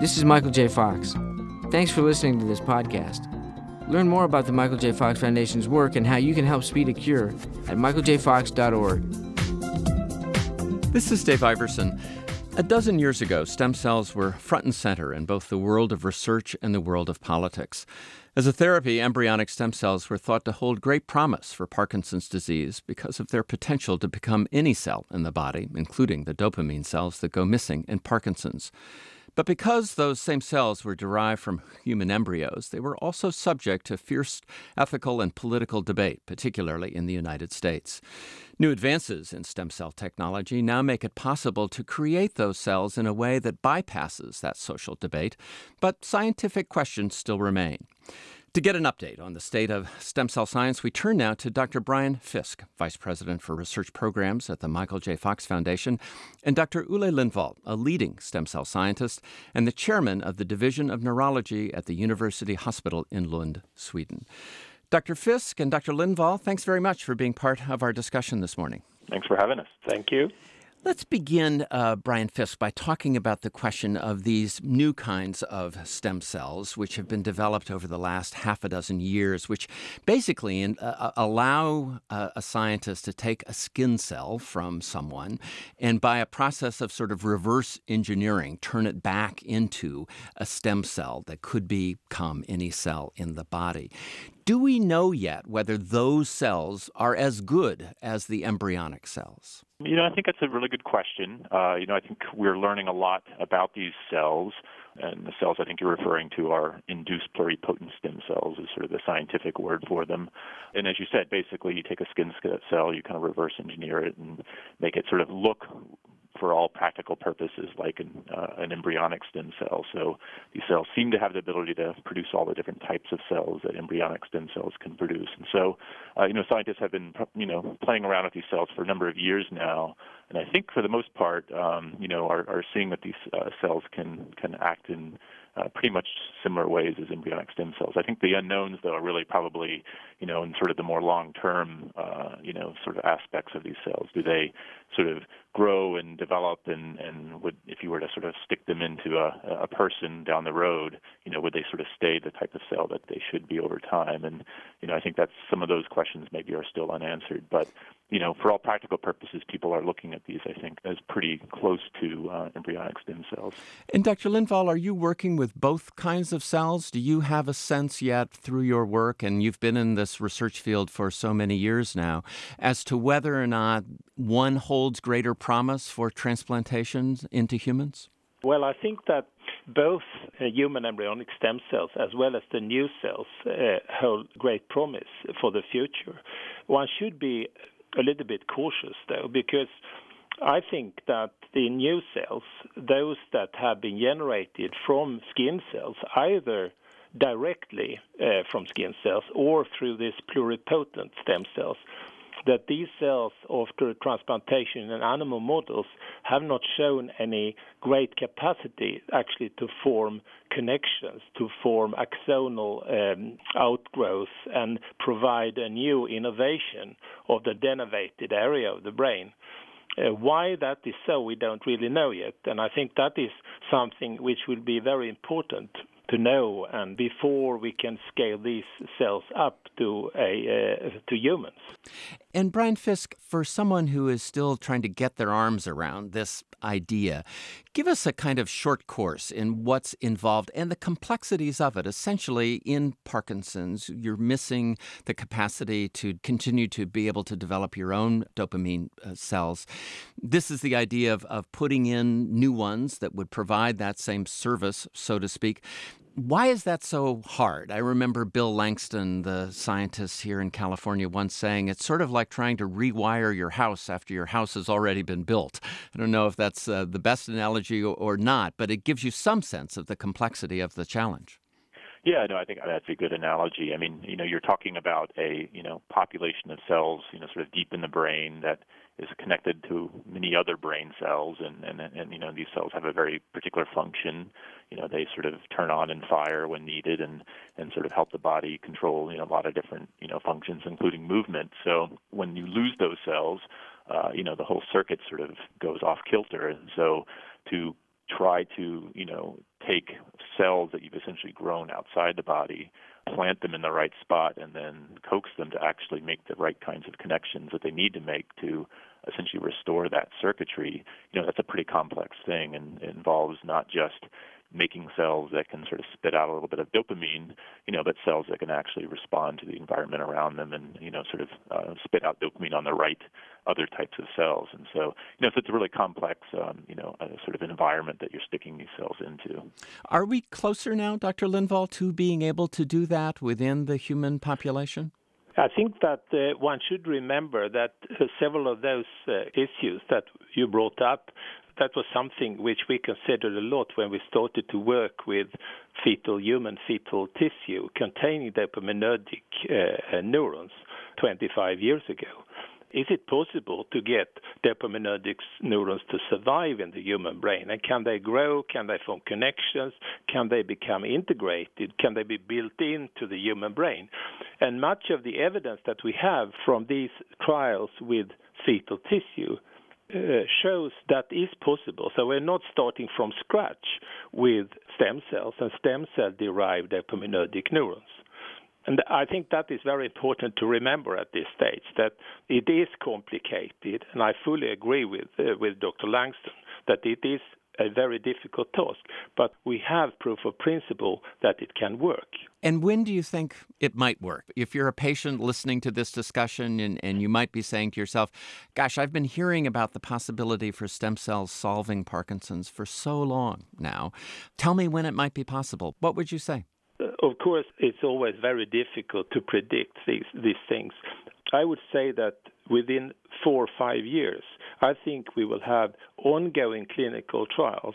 This is Michael J. Fox. Thanks for listening to this podcast. Learn more about the Michael J. Fox Foundation's work and how you can help speed a cure at michaeljfox.org. This is Dave Iverson. A dozen years ago, stem cells were front and center in both the world of research and the world of politics. As a therapy, embryonic stem cells were thought to hold great promise for Parkinson's disease because of their potential to become any cell in the body, including the dopamine cells that go missing in Parkinson's. But because those same cells were derived from human embryos, they were also subject to fierce ethical and political debate, particularly in the United States. New advances in stem cell technology now make it possible to create those cells in a way that bypasses that social debate, but scientific questions still remain. To get an update on the state of stem cell science, we turn now to Dr. Brian Fisk, Vice President for Research Programs at the Michael J. Fox Foundation, and Dr. Olle Lindvall, a leading stem cell scientist and the chairman of the Division of Neurology at the University Hospital in Lund, Sweden. Dr. Fisk and Dr. Lindvall, thanks very much for being part of our discussion this morning. Thanks for having us. Thank you. Let's begin, uh, Brian Fisk, by talking about the question of these new kinds of stem cells, which have been developed over the last half a dozen years, which basically in, uh, uh allow uh, a scientist to take a skin cell from someone and, by a process of sort of reverse engineering, turn it back into a stem cell that could become any cell in the body. Do we know yet whether those cells are as good as the embryonic cells? You know, I think that's a really good question. Uh, you know, I think we're learning a lot about these cells, and the cells I think you're referring to are induced pluripotent stem cells, is sort of the scientific word for them. And as you said, basically, you take a skin cell, you kind of reverse engineer it and make it sort of look for all practical purposes like an, uh, an embryonic stem cell. So these cells seem to have the ability to produce all the different types of cells that embryonic stem cells can produce. And so, uh, you know, scientists have been, you know, playing around with these cells for a number of years now, and I think for the most part, um, you know, are, are seeing that these uh, cells can can act in uh, pretty much similar ways as embryonic stem cells. I think the unknowns, though, are really probably, you know, in sort of the more long-term, uh, you know, sort of aspects of these cells. Do they sort of grow and develop, and and would, if you were to sort of stick them into a, a person down the road, you know, would they sort of stay the type of cell that they should be over time? And you know, I think that's some of those questions maybe are still unanswered, but you know, for all practical purposes, people are looking at these, I think, as pretty close to uh, embryonic stem cells. And Dr. Lindvall, are you working with both kinds of cells? Do you have a sense yet through your work, and you've been in this research field for so many years now, as to whether or not one holds greater promise for transplantation into humans? Well, I think that both uh, human embryonic stem cells as well as the new cells uh, hold great promise for the future. One should be a little bit cautious though, because I think that the new cells, those that have been generated from skin cells, either directly uh, from skin cells or through these pluripotent stem cells, that these cells after transplantation in animal models have not shown any great capacity actually to form connections, to form axonal um, outgrowth and provide a new innovation of the denervated area of the brain. Uh, why that is so, we don't really know yet, and I think that is something which will be very important to know and before we can scale these cells up to a uh, to humans. And Brian Fisk, for someone who is still trying to get their arms around this idea, give us a kind of short course in what's involved and the complexities of it. Essentially, in Parkinson's, you're missing the capacity to continue to be able to develop your own dopamine uh, cells. This is the idea of, of putting in new ones that would provide that same service, so to speak. Why is that so hard? I remember Bill Langston, the scientist here in California, once saying it's sort of like trying to rewire your house after your house has already been built. I don't know if that's uh, the best analogy or not, but it gives you some sense of the complexity of the challenge. Yeah, no, I think that's a good analogy. I mean, you know, you're talking about a, you know, population of cells, you know, sort of deep in the brain that is connected to many other brain cells and, and and you know these cells have a very particular function. You know they sort of turn on and fire when needed and and sort of help the body control you know a lot of different you know functions including movement. So when you lose those cells uh, you know the whole circuit sort of goes off kilter. And so to try to you know take cells that you've essentially grown outside the body, plant them in the right spot, and then coax them to actually make the right kinds of connections that they need to make to essentially restore that circuitry, you know, that's a pretty complex thing and it involves not just making cells that can sort of spit out a little bit of dopamine, you know, but cells that can actually respond to the environment around them and, you know, sort of uh, spit out dopamine on the right other types of cells. And so, you know, so it's a really complex, um, you know, uh, sort of environment that you're sticking these cells into. Are we closer now, Dr. Lindvall, to being able to do that within the human population? I think that uh, one should remember that uh, several of those uh, issues that you brought up that was something which we considered a lot when we started to work with fetal human fetal tissue containing dopaminergic uh, neurons 25 years ago. Is it possible to get dopaminergic neurons to survive in the human brain? And can they grow? Can they form connections? Can they become integrated? Can they be built into the human brain? And much of the evidence that we have from these trials with fetal tissue uh, shows that is possible. So we're not starting from scratch with stem cells and stem cell derived dopaminergic neurons. And I think that is very important to remember at this stage that it is complicated, and I fully agree with uh, with Dr. Langston that it is a very difficult task, but we have proof of principle that it can work. And when do you think it might work? If you're a patient listening to this discussion and, and you might be saying to yourself, Gosh, I've been hearing about the possibility for stem cells solving Parkinson's for so long now. Tell me when it might be possible. What would you say? Of course, it's always very difficult to predict these, these things. I would say that within four or five years, I think we will have ongoing clinical trials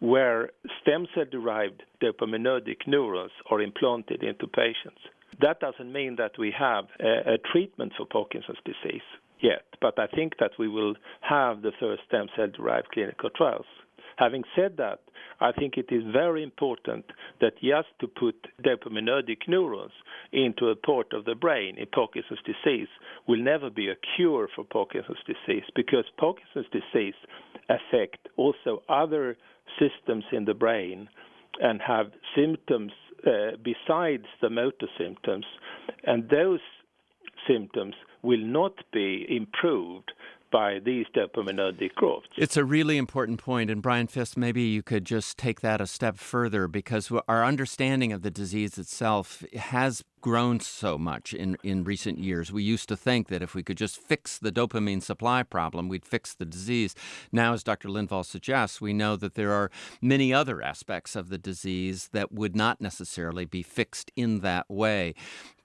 where stem cell derived dopaminergic neurons are implanted into patients. That doesn't mean that we have a, a, treatment for Parkinson's disease yet, but I think that we will have the first stem cell derived clinical trials. Having said that, I think it is very important that just to put dopaminergic neurons into a part of the brain in Parkinson's disease will never be a cure for Parkinson's disease because Parkinson's disease affect also other systems in the brain and have symptoms uh, besides the motor symptoms. And those symptoms will not be improved by these dopaminergic growths. It's a really important point, and Brian Fisk, maybe you could just take that a step further because our understanding of the disease itself has grown so much in, in recent years. We used to think that if we could just fix the dopamine supply problem, we'd fix the disease. Now, as Dr. Lindvall suggests, we know that there are many other aspects of the disease that would not necessarily be fixed in that way.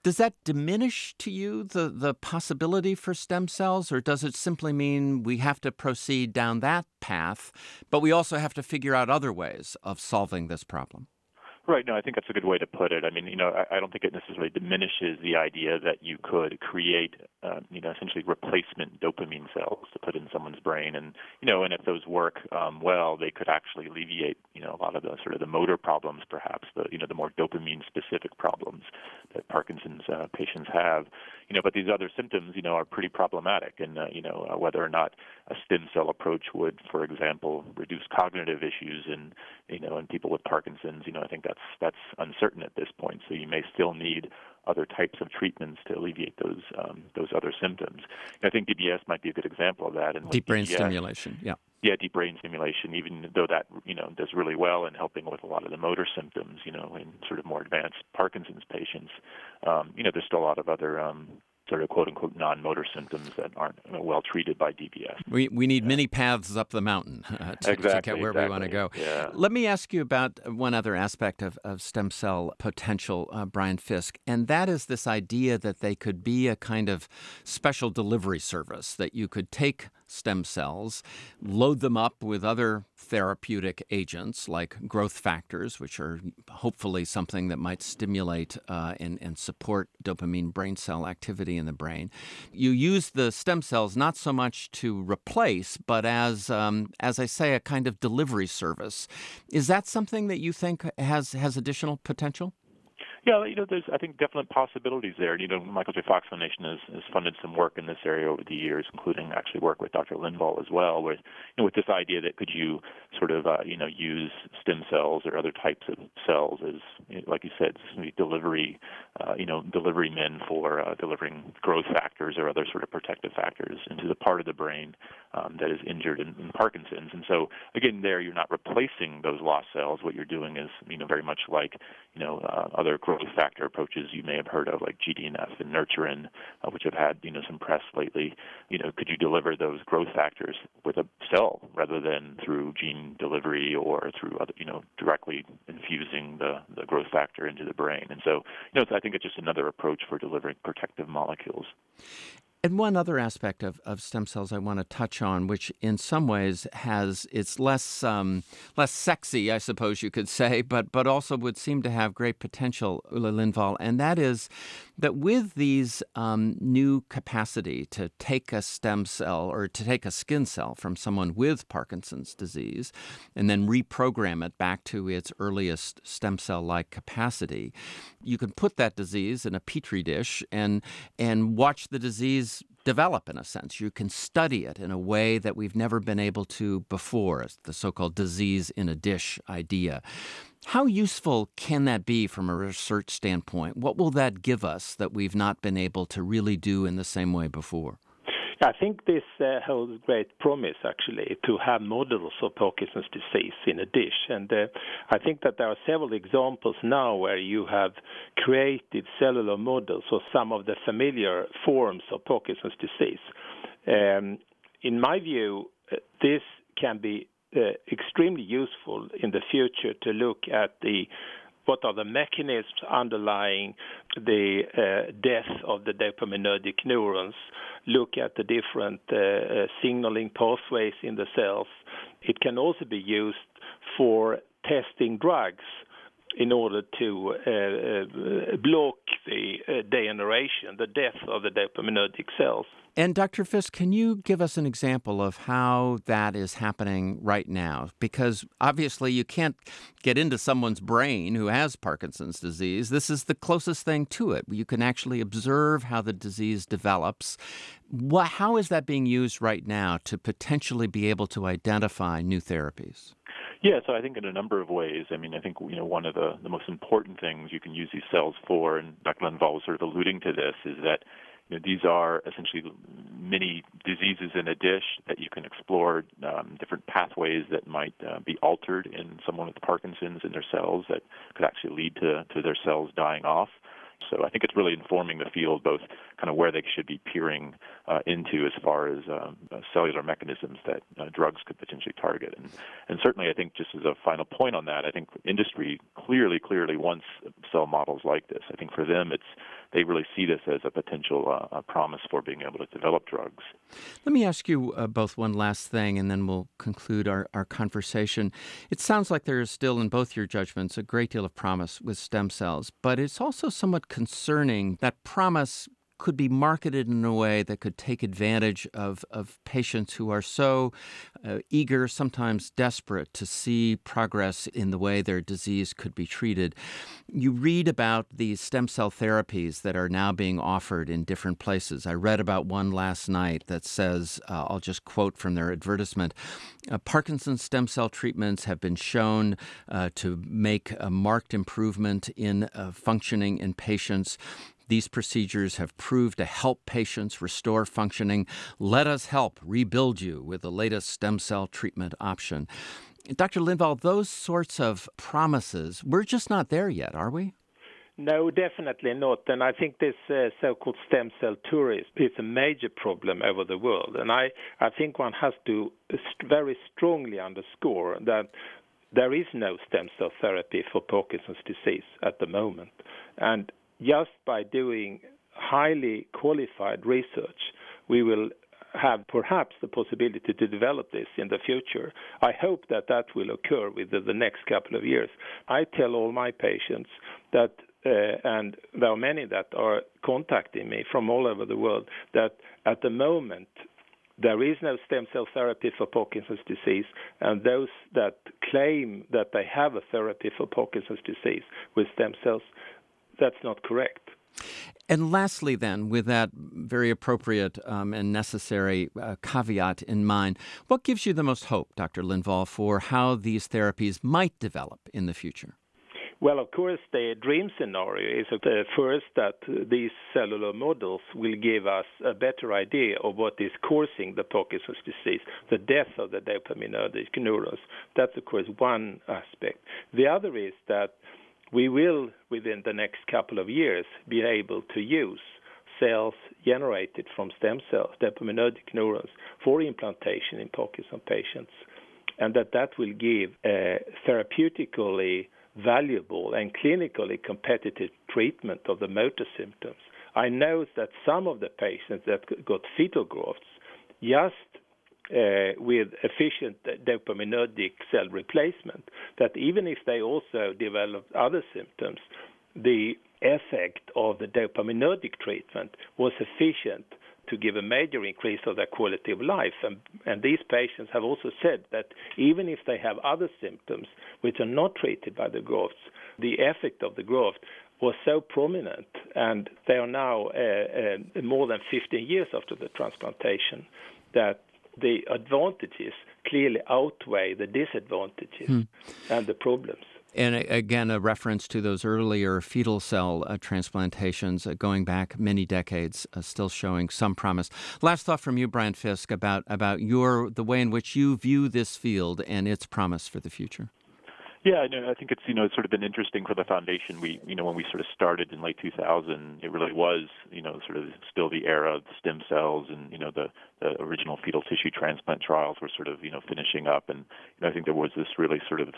Does that diminish to you the, the possibility for stem cells, or does it simply mean we have to proceed down that path, but we also have to figure out other ways of solving this problem? Right. No, I think that's a good way to put it. I mean, you know, I, I don't think it necessarily diminishes the idea that you could create, uh, you know, essentially replacement dopamine cells to put in someone's brain, and you know, and if those work um, well, they could actually alleviate, you know, a lot of the sort of the motor problems, perhaps the, you know, the more dopamine-specific problems that Parkinson's uh, patients have. You know, but these other symptoms, you know, are pretty problematic, and uh, you know, uh, whether or not a stem cell approach would, for example, reduce cognitive issues in, you know, in people with Parkinson's, you know, I think that's that's uncertain at this point. So you may still need other types of treatments to alleviate those um, those other symptoms. And I think DBS might be a good example of that. And deep brain DBS, stimulation, yeah. Yeah, deep brain stimulation, even though that you know does really well in helping with a lot of the motor symptoms, you know, in sort of more advanced Parkinson's patients, um, you know, there's still a lot of other um, sort of quote unquote non motor symptoms that aren't well treated by DBS. We, we need yeah. many paths up the mountain uh, to, exactly, to, get where exactly. we want to go. Yeah. Let me ask you about one other aspect of, of stem cell potential, uh, Brian Fisk, and that is this idea that they could be a kind of special delivery service, that you could take stem cells, load them up with other therapeutic agents like growth factors, which are hopefully something that might stimulate uh, and, and support dopamine brain cell activity in the brain. You use the stem cells not so much to replace, but as, um, as I say, a kind of delivery service. Is that something that you think has, has additional potential? Yeah, you know, there's I think definite possibilities there. You know, Michael J. Fox Foundation has, has funded some work in this area over the years, including actually work with Dr. Lindvall as well, with you know, with this idea that could you sort of uh, you know use stem cells or other types of cells as like you said, delivery uh, you know delivery men for uh, delivering growth factors or other sort of protective factors into the part of the brain um, that is injured in, in Parkinson's. And so again, there you're not replacing those lost cells. What you're doing is you know very much like you know uh, other growth factor approaches you may have heard of, like GDNF and Neurturin, uh, which have had you know some press lately. You know, could you deliver those growth factors with a cell rather than through gene delivery or through other, you know, directly infusing the the growth factor into the brain? And so, you know, I think it's just another approach for delivering protective molecules. And one other aspect of, of stem cells I want to touch on, which in some ways has it's less um, less sexy, I suppose you could say, but but also would seem to have great potential, Olle Lindvall, and that is that with these um, new capacity to take a stem cell or to take a skin cell from someone with Parkinson's disease and then reprogram it back to its earliest stem cell like capacity, you can put that disease in a petri dish and and watch the disease develop in a sense. You can study it in a way that we've never been able to before, the so called disease in a dish idea. How useful can that be from a research standpoint? What will that give us that we've not been able to really do in the same way before? I think this uh, holds great promise, actually, to have models of Parkinson's disease in a dish. And uh, I think that there are several examples now where you have created cellular models of some of the familiar forms of Parkinson's disease. Um, in my view, uh, this can be uh, extremely useful in the future to look at the what are the mechanisms underlying the uh, death of the dopaminergic neurons, look at the different uh, uh, signaling pathways in the cells. It can also be used for testing drugs in order to uh, uh, block the degeneration, the death of the dopaminergic cells. And Dr. Fisk, can you give us an example of how that is happening right now? Because obviously you can't get into someone's brain who has Parkinson's disease. This is the closest thing to it. You can actually observe how the disease develops. how is that being used right now to potentially be able to identify new therapies? Yeah, so I think in a number of ways. I mean, I think you know one of the the most important things you can use these cells for, and Dr. Lindvall was sort of alluding to this, is that you know, these are essentially many diseases in a dish that you can explore um, different pathways that might uh, be altered in someone with Parkinson's in their cells that could actually lead to, to their cells dying off. So I think it's really informing the field both kind of where they should be peering uh, into as far as um, uh, cellular mechanisms that uh, drugs could potentially target. And, and certainly, I think just as a final point on that, I think industry clearly, clearly wants cell models like this. I think for them, it's they really see this as a potential uh, a promise for being able to develop drugs. Let me ask you uh, both one last thing, and then we'll conclude our, our conversation. It sounds like there is still, in both your judgments, a great deal of promise with stem cells, but it's also somewhat concerning that promise could be marketed in a way that could take advantage of, of patients who are so uh, eager, sometimes desperate, to see progress in the way their disease could be treated. You read about these stem cell therapies that are now being offered in different places. I read about one last night that says, uh, I'll just quote from their advertisement uh, Parkinson's stem cell treatments have been shown uh, to make a marked improvement in uh, functioning in patients. These procedures have proved to help patients restore functioning. Let us help rebuild you with the latest stem cell treatment option. Dr. Lindvall, those sorts of promises, we're just not there yet, are we? No, definitely not. And I think this uh, so-called stem cell tourism is a major problem over the world. And I, I think one has to very strongly underscore that there is no stem cell therapy for Parkinson's disease at the moment. And just by doing highly qualified research, we will have perhaps the possibility to develop this in the future. I hope that that will occur within the next couple of years. I tell all my patients that, uh, and there are many that are contacting me from all over the world, that at the moment there is no stem cell therapy for Parkinson's disease, and those that claim that they have a therapy for Parkinson's disease with stem cells that's not correct. And lastly, then, with that very appropriate um, and necessary uh, caveat in mind, what gives you the most hope, Dr. Lindvall, for how these therapies might develop in the future? Well, of course, the dream scenario is uh, first that these cellular models will give us a better idea of what is causing the Parkinson's disease, the death of the dopaminergic neurons. That's, of course, one aspect. The other is that we will, within the next couple of years, be able to use cells generated from stem cells, dopaminergic neurons, for implantation in Parkinson patients, and that that will give a therapeutically valuable and clinically competitive treatment of the motor symptoms. I know that some of the patients that got fetal growths just with efficient dopaminergic cell replacement, that even if they also developed other symptoms, the effect of the dopaminergic treatment was sufficient to give a major increase of their quality of life. And, and these patients have also said that even if they have other symptoms which are not treated by the growths, the effect of the growth was so prominent, and they are now uh, uh, more than 15 years after the transplantation, that the advantages clearly outweigh the disadvantages hmm. and the problems. And again, a reference to those earlier fetal cell uh, transplantations uh, going back many decades, uh, still showing some promise. Last thought from you, Brian Fisk, about about your the way in which you view this field and its promise for the future. Yeah, no, I think it's you know it's sort of been interesting for the foundation. We you know when we sort of started in late 2000, it really was you know sort of still the era of stem cells and you know the, the original fetal tissue transplant trials were sort of you know finishing up, and you know, I think there was this really sort of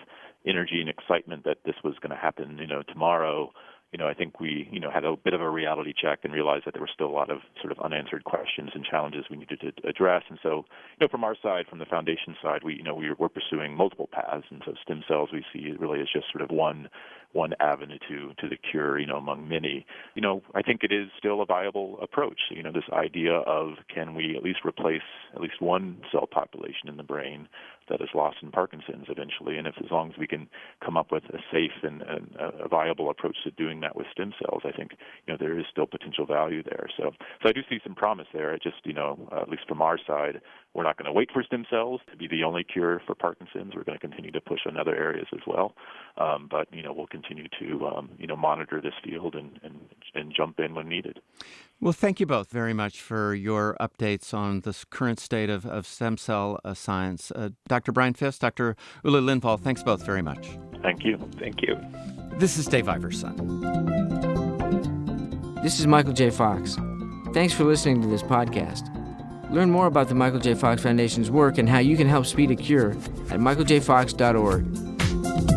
energy and excitement that this was going to happen you know tomorrow you know, I think we, you know, had a bit of a reality check and realized that there were still a lot of sort of unanswered questions and challenges we needed to address. And so, you know, from our side, from the foundation side, we, you know, we, we're pursuing multiple paths. And so, stem cells we see really as just sort of one one avenue to to the cure, you know, among many. You know, I think it is still a viable approach. You know, this idea of can we at least replace at least one cell population in the brain that is lost in Parkinson's eventually, and if as long as we can come up with a safe and, and a viable approach to doing that with stem cells, I think you know there is still potential value there. So, so I do see some promise there. It just you know, uh, at least from our side, we're not going to wait for stem cells to be the only cure for Parkinson's. We're going to continue to push on other areas as well, um, but you know we'll continue to um, you know monitor this field and, and and jump in when needed. Well, thank you both very much for your updates on the current state of, of stem cell uh, science. Uh, Dr. Brian Fisk, Dr. Olle Lindvall, thanks both very much. Thank you. Thank you. This is Dave Iverson. This is Michael J. Fox. Thanks for listening to this podcast. Learn more about the Michael J. Fox Foundation's work and how you can help speed a cure at michaeljfox.org.